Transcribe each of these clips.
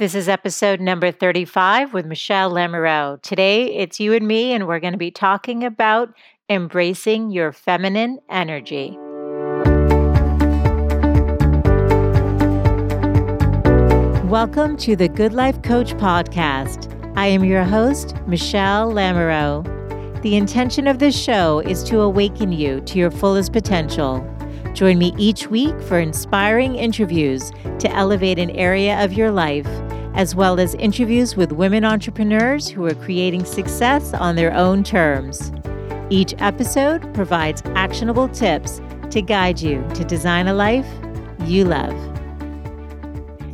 This is episode number 35 with Michele Lamoureux. Today it's you and me, and we're going to be talking about embracing your feminine energy. Welcome to the Good Life Coach podcast. I am your host, Michele Lamoureux. The intention of this show is to awaken you to your fullest potential. Join me each week for inspiring interviews to elevate an area of your life, as well as interviews with women entrepreneurs who are creating success on their own terms. Each episode provides actionable tips to guide you to design a life you love.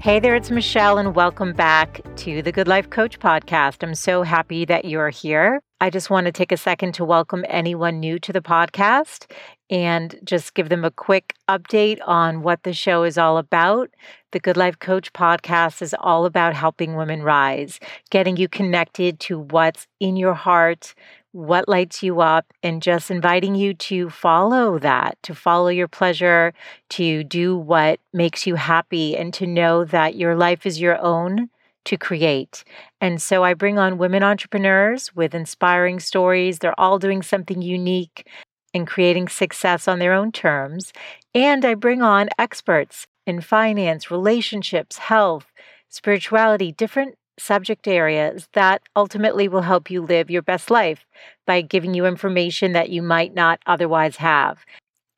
Hey there, it's Michele, and welcome back to the Good Life Coach podcast. I'm so happy that you're here. I just want to take a second to welcome anyone new to the podcast and just give them a quick update on what the show is all about. The Good Life Coach podcast is all about helping women rise, getting you connected to what's in your heart, what lights you up, and just inviting you to follow that, to follow your pleasure, to do what makes you happy, and to know that your life is your own to create. And so I bring on women entrepreneurs with inspiring stories. They're all doing something unique and creating success on their own terms. And I bring on experts in finance, relationships, health, spirituality, different subject areas that ultimately will help you live your best life by giving you information that you might not otherwise have.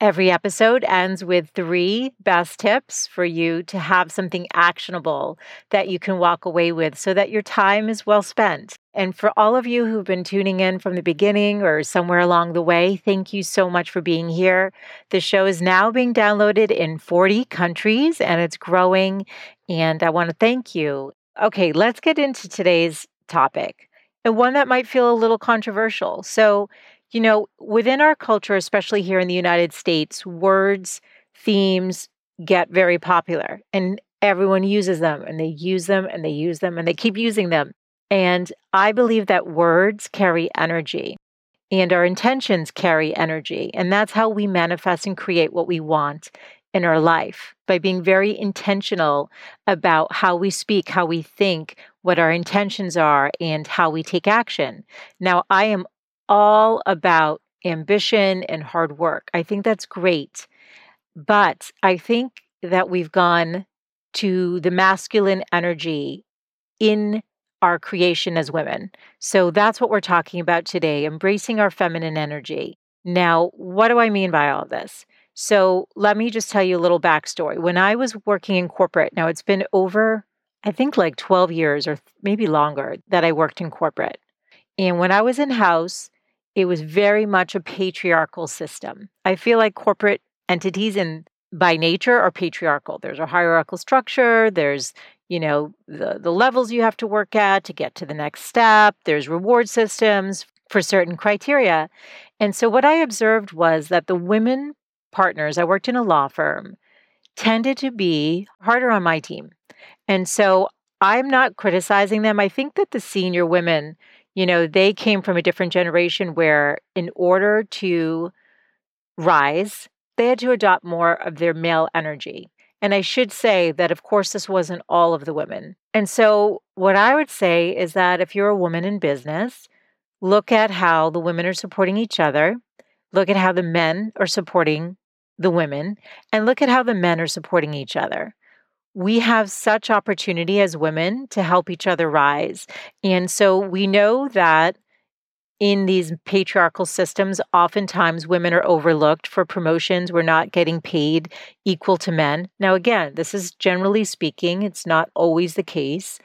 Every episode ends with three best tips for you to have something actionable that you can walk away with so that your time is well spent. And for all of you who've been tuning in from the beginning or somewhere along the way, thank you so much for being here. The show is now being downloaded in 40 countries and it's growing. And I want to thank you. Okay, let's get into today's topic and one that might feel a little controversial. So, you know, within our culture, especially here in the United States, words, themes get very popular and everyone uses them and they use them and they use them and they keep using them. And I believe that words carry energy and our intentions carry energy. And that's how we manifest and create what we want in our life by being very intentional about how we speak, how we think, what our intentions are, and how we take action. Now, I am all about ambition and hard work. I think that's great. But I think that we've gone to the masculine energy in our creation as women. So that's what we're talking about today embracing our feminine energy. Now, what do I mean by all this? So let me just tell you a little backstory. When I was working in corporate, now it's been over, I think like 12 years or maybe longer that I worked in corporate. And when I was in house, it was very much a patriarchal system. I feel like corporate entities and by nature are patriarchal. There's a hierarchical structure, there's, you know, the the levels you have to work at to get to the next step, there's reward systems for certain criteria. And so what I observed was that the women partners, I worked in a law firm, tended to be harder on my team. And so I'm not criticizing them. I think that the senior women, you know, they came from a different generation where, in order to rise, they had to adopt more of their male energy. And I should say that, of course, this wasn't all of the women. And so, what I would say is that if you're a woman in business, look at how the women are supporting each other, look at how the men are supporting the women and look at how the men are supporting each other. We have such opportunity as women to help each other rise. And so we know that in these patriarchal systems, oftentimes women are overlooked for promotions. We're not getting paid equal to men. Now, again, this is generally speaking, it's not always the case.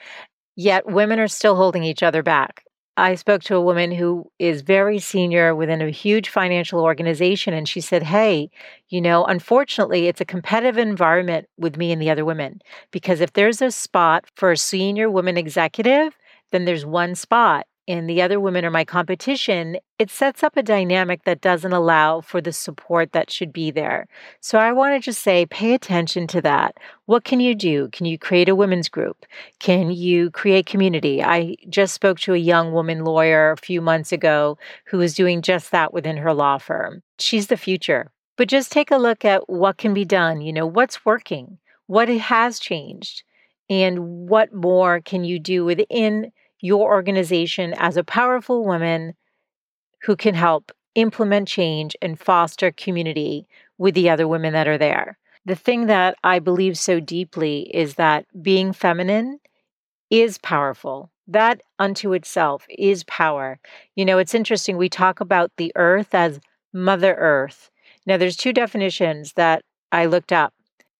Yet women are still holding each other back. I spoke to a woman who is very senior within a huge financial organization, and she said, Hey, you know, unfortunately, it's a competitive environment with me and the other women because if there's a spot for a senior woman executive, then there's one spot and the other women are my competition, it sets up a dynamic that doesn't allow for the support that should be there. So I want to just say, pay attention to that. What can you do? Can you create a women's group? Can you create community? I just spoke to a young woman lawyer a few months ago who was doing just that within her law firm. She's the future. But just take a look at what can be done. You know, what's working? What has changed? And what more can you do within your organization as a powerful woman who can help implement change and foster community with the other women that are there? The thing that I believe so deeply is that being feminine is powerful. That unto itself is power. You know, it's interesting. We talk about the earth as Mother Earth. Now, there's two definitions that I looked up.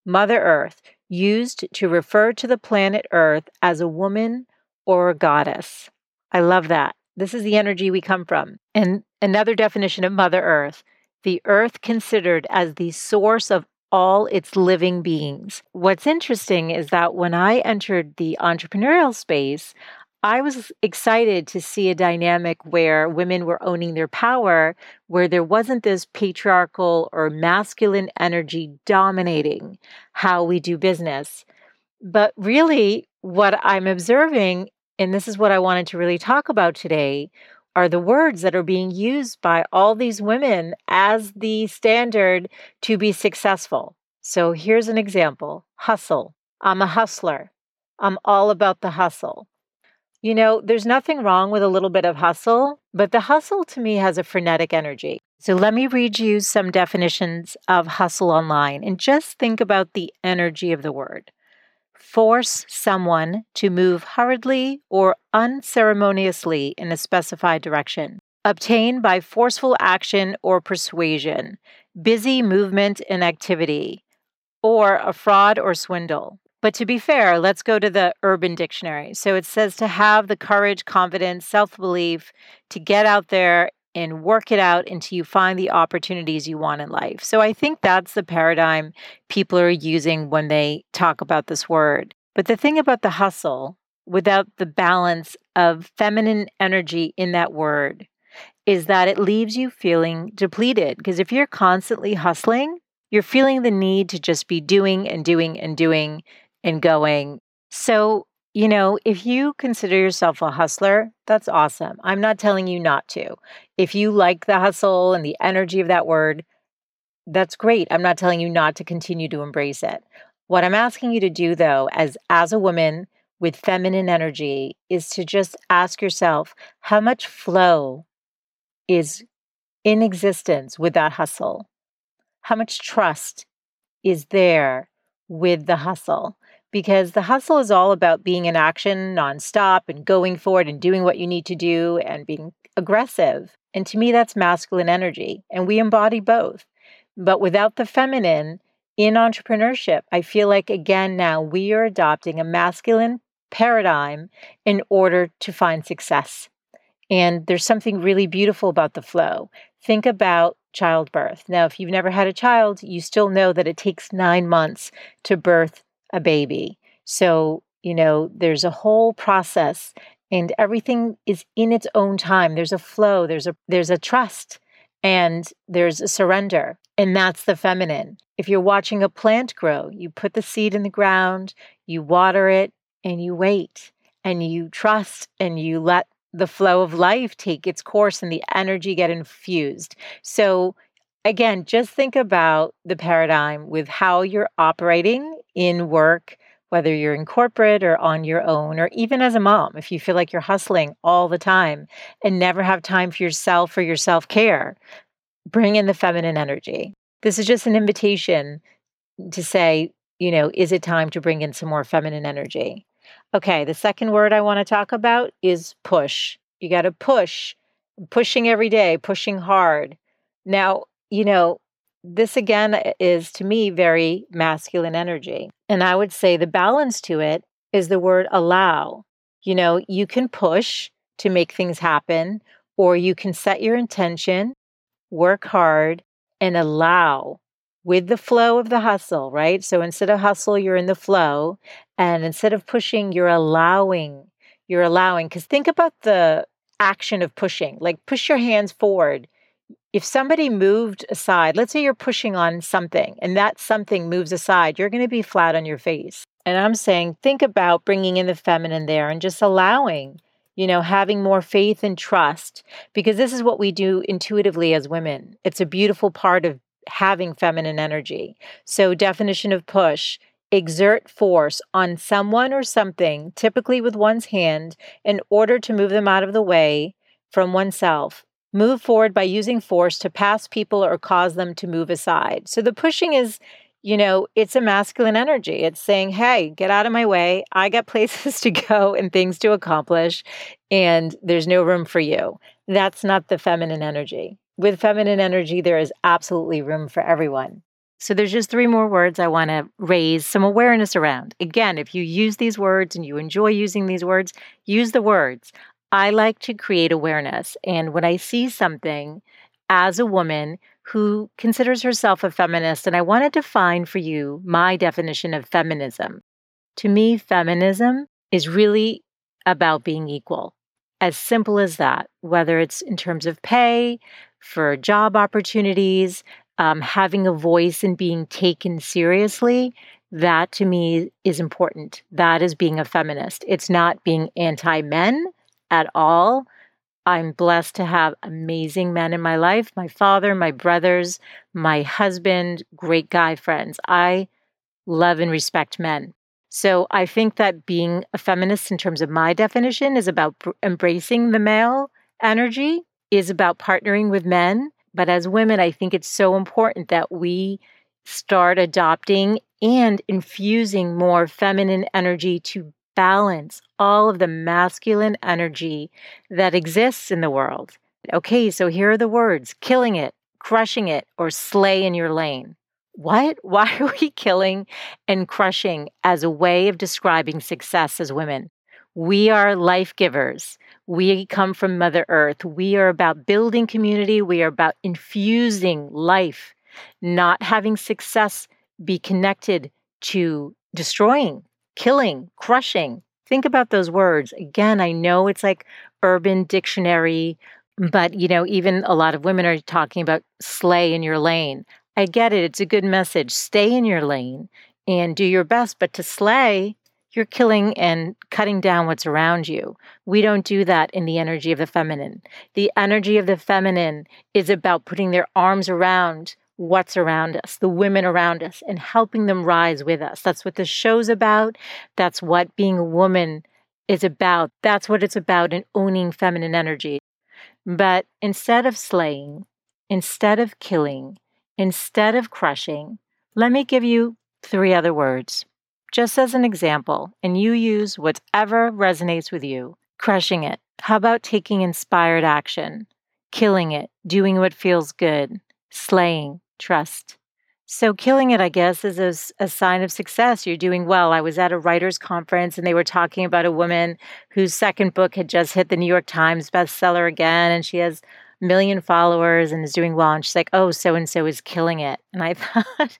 Mother Earth, used to refer to the planet Earth as a woman or goddess. I love that. This is the energy we come from. And another definition of Mother Earth, the earth considered as the source of all its living beings. What's interesting is that when I entered the entrepreneurial space, I was excited to see a dynamic where women were owning their power, where there wasn't this patriarchal or masculine energy dominating how we do business. But really, what I'm observing, and this is what I wanted to really talk about today, are the words that are being used by all these women as the standard to be successful. So here's an example hustle. I'm a hustler. I'm all about the hustle. You know, there's nothing wrong with a little bit of hustle, but the hustle to me has a frenetic energy. So let me read you some definitions of hustle online and just think about the energy of the word. Force someone to move hurriedly or unceremoniously in a specified direction. Obtain by forceful action or persuasion, busy movement and activity, or a fraud or swindle. But to be fair, let's go to the Urban Dictionary. So it says to have the courage, confidence, self belief to get out there and work it out until you find the opportunities you want in life. So I think that's the paradigm people are using when they talk about this word. But the thing about the hustle, without the balance of feminine energy in that word, is that it leaves you feeling depleted. Because if you're constantly hustling, you're feeling the need to just be doing and doing and doing and going. So, you know, if you consider yourself a hustler, that's awesome. I'm not telling you not to. If you like the hustle and the energy of that word, that's great. I'm not telling you not to continue to embrace it. What I'm asking you to do though, as as a woman with feminine energy, is to just ask yourself how much flow is in existence with that hustle? How much trust is there with the hustle? Because the hustle is all about being in action nonstop and going forward and doing what you need to do and being aggressive. And to me, that's masculine energy. And we embody both. But without the feminine in entrepreneurship, I feel like, again, now we are adopting a masculine paradigm in order to find success. And there's something really beautiful about the flow. Think about childbirth. Now, if you've never had a child, you still know that it takes nine months to birth a baby. So, you know, there's a whole process and everything is in its own time. There's a flow, there's a there's a trust and there's a surrender. And that's the feminine. If you're watching a plant grow, you put the seed in the ground, you water it, and you wait and you trust and you let the flow of life take its course and the energy get infused. So again, just think about the paradigm with how you're operating in work, whether you're in corporate or on your own, or even as a mom, if you feel like you're hustling all the time and never have time for yourself or your self care, bring in the feminine energy. This is just an invitation to say, you know, is it time to bring in some more feminine energy? Okay, the second word I want to talk about is push. You got to push, pushing every day, pushing hard. Now, you know, this again uh, is to me very masculine energy. And I would say the balance to it is the word allow. You know, you can push to make things happen, or you can set your intention, work hard, and allow with the flow of the hustle, right? So instead of hustle, you're in the flow. And instead of pushing, you're allowing. You're allowing. Because think about the action of pushing, like push your hands forward if somebody moved aside, let's say you're pushing on something and that something moves aside, you're going to be flat on your face. And I'm saying, think about bringing in the feminine there and just allowing, you know, having more faith and trust, because this is what we do intuitively as women. It's a beautiful part of having feminine energy. So, definition of push exert force on someone or something, typically with one's hand, in order to move them out of the way from oneself. Move forward by using force to pass people or cause them to move aside. So the pushing is, you know, it's a masculine energy. It's saying, hey, get out of my way. I got places to go and things to accomplish, and there's no room for you. That's not the feminine energy. With feminine energy, there is absolutely room for everyone. So there's just three more words I want to raise some awareness around. Again, if you use these words and you enjoy using these words, use the words. I like to create awareness. And when I see something as a woman who considers herself a feminist, and I want to define for you my definition of feminism. To me, feminism is really about being equal. As simple as that, whether it's in terms of pay, for job opportunities, um, having a voice and being taken seriously, that to me is important. That is being a feminist. It's not being anti men at all. I'm blessed to have amazing men in my life my father, my brothers, my husband, great guy friends. I love and respect men. So I think that being a feminist, in terms of my definition, is about embracing the male energy, is about partnering with men but as women, I think it's so important that we start adopting and infusing more feminine energy to balance all of the masculine energy that exists in the world. Okay, so here are the words killing it, crushing it, or slay in your lane. What? Why are we killing and crushing as a way of describing success as women? We are life givers. We come from Mother Earth. We are about building community. We are about infusing life, not having success be connected to destroying, killing, crushing. Think about those words. Again, I know it's like urban dictionary, but you know, even a lot of women are talking about slay in your lane. I get it. It's a good message. Stay in your lane and do your best, but to slay you're killing and cutting down what's around you. We don't do that in the energy of the feminine. The energy of the feminine is about putting their arms around what's around us, the women around us, and helping them rise with us. That's what the show's about. That's what being a woman is about. That's what it's about in owning feminine energy. But instead of slaying, instead of killing, instead of crushing, let me give you three other words just as an example, and you use whatever resonates with you, crushing it. How about taking inspired action, killing it, doing what feels good, slaying, trust? So, killing it, I guess, is a, a, sign of success. You're doing well. I was at a writer's conference and they were talking about a woman whose second book had just hit the New York Times bestseller again, and she has a million followers and is doing well. And she's like, oh, so and so is killing it. And I thought,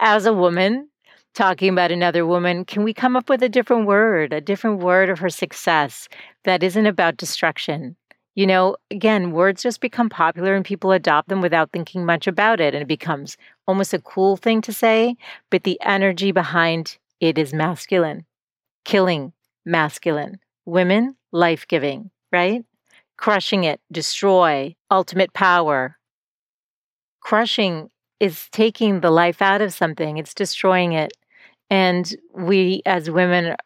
as a woman, talking about another woman, can we come up with a different word, a different word of her success that isn't about destruction? You know, again, words just become popular and people adopt them without thinking much about it. And it becomes almost a cool thing to say, but the energy behind it is masculine. Killing, masculine. Women, life giving, right? Crushing it, destroy, ultimate power. Crushing is taking the life out of something, it's destroying it. And we as women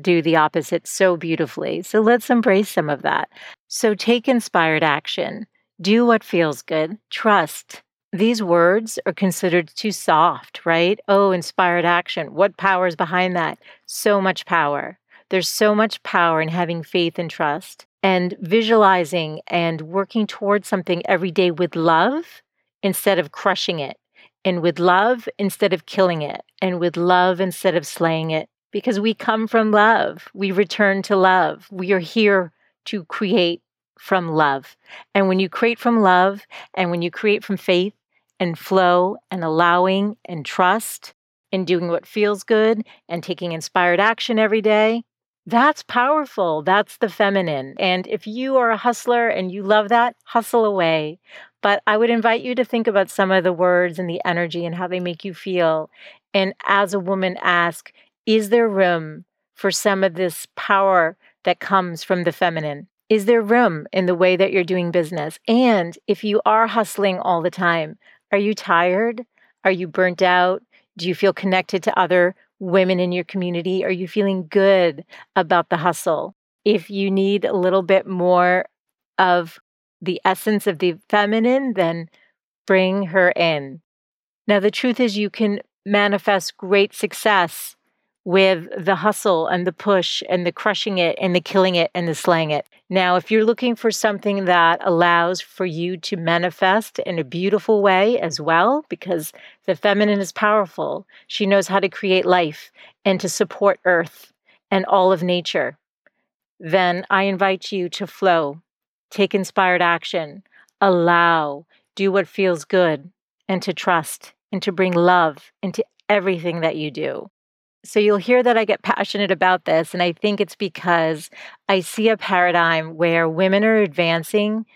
do the opposite so beautifully. So let's embrace some of that. So take inspired action, do what feels good, trust. These words are considered too soft, right? Oh, inspired action. What power is behind that? So much power. There's so much power in having faith and trust and visualizing and working towards something every day with love instead of crushing it and with love instead of killing it, and with love instead of slaying it, because we come from love. We return to love. We are here to create from love. And when you create from love, and when you create from faith and flow and allowing and trust and doing what feels good and taking inspired action every day, that's powerful. That's the feminine. And if you are a hustler and you love that, hustle away. But I would invite you to think about some of the words and the energy and how they make you feel. And as a woman, ask Is there room for some of this power that comes from the feminine? Is there room in the way that you're doing business? And if you are hustling all the time, are you tired? Are you burnt out? Do you feel connected to other women in your community? Are you feeling good about the hustle? If you need a little bit more of the essence of the feminine, then bring her in. Now, the truth is, you can manifest great success with the hustle and the push and the crushing it and the killing it and the slaying it. Now, if you're looking for something that allows for you to manifest in a beautiful way as well, because the feminine is powerful, she knows how to create life and to support earth and all of nature, then I invite you to flow, take inspired action, allow, do what feels good, and to trust and to bring love into everything that you do. So you'll hear that I get passionate about this. And I think it's because I see a paradigm where women are advancing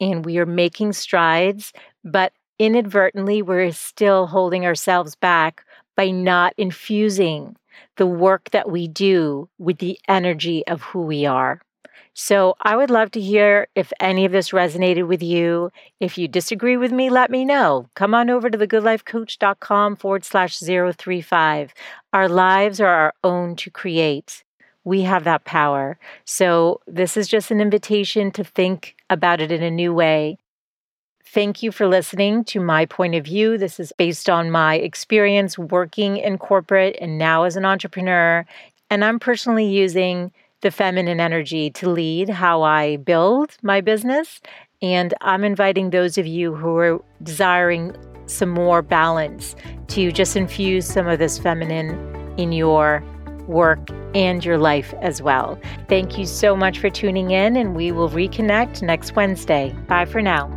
and we are making strides, but inadvertently we're still holding ourselves back by not infusing the work that we do with the energy of who we are. So I would love to hear if any of this resonated with you. If you disagree with me, let me know. Come on over to thegoodlifecoach.com forward slash 035. Our lives are our own to create. We have that power. So this is just an invitation to think about it in a new way. Thank you for listening to my point of view. This is based on my experience working in corporate and now as an entrepreneur. And I'm personally using the feminine energy to lead how I build my business. And I'm inviting those of you who are desiring some more balance to just infuse some of this feminine in your work and your life as well. Thank you so much for tuning in, and we will reconnect next Wednesday. Bye for now.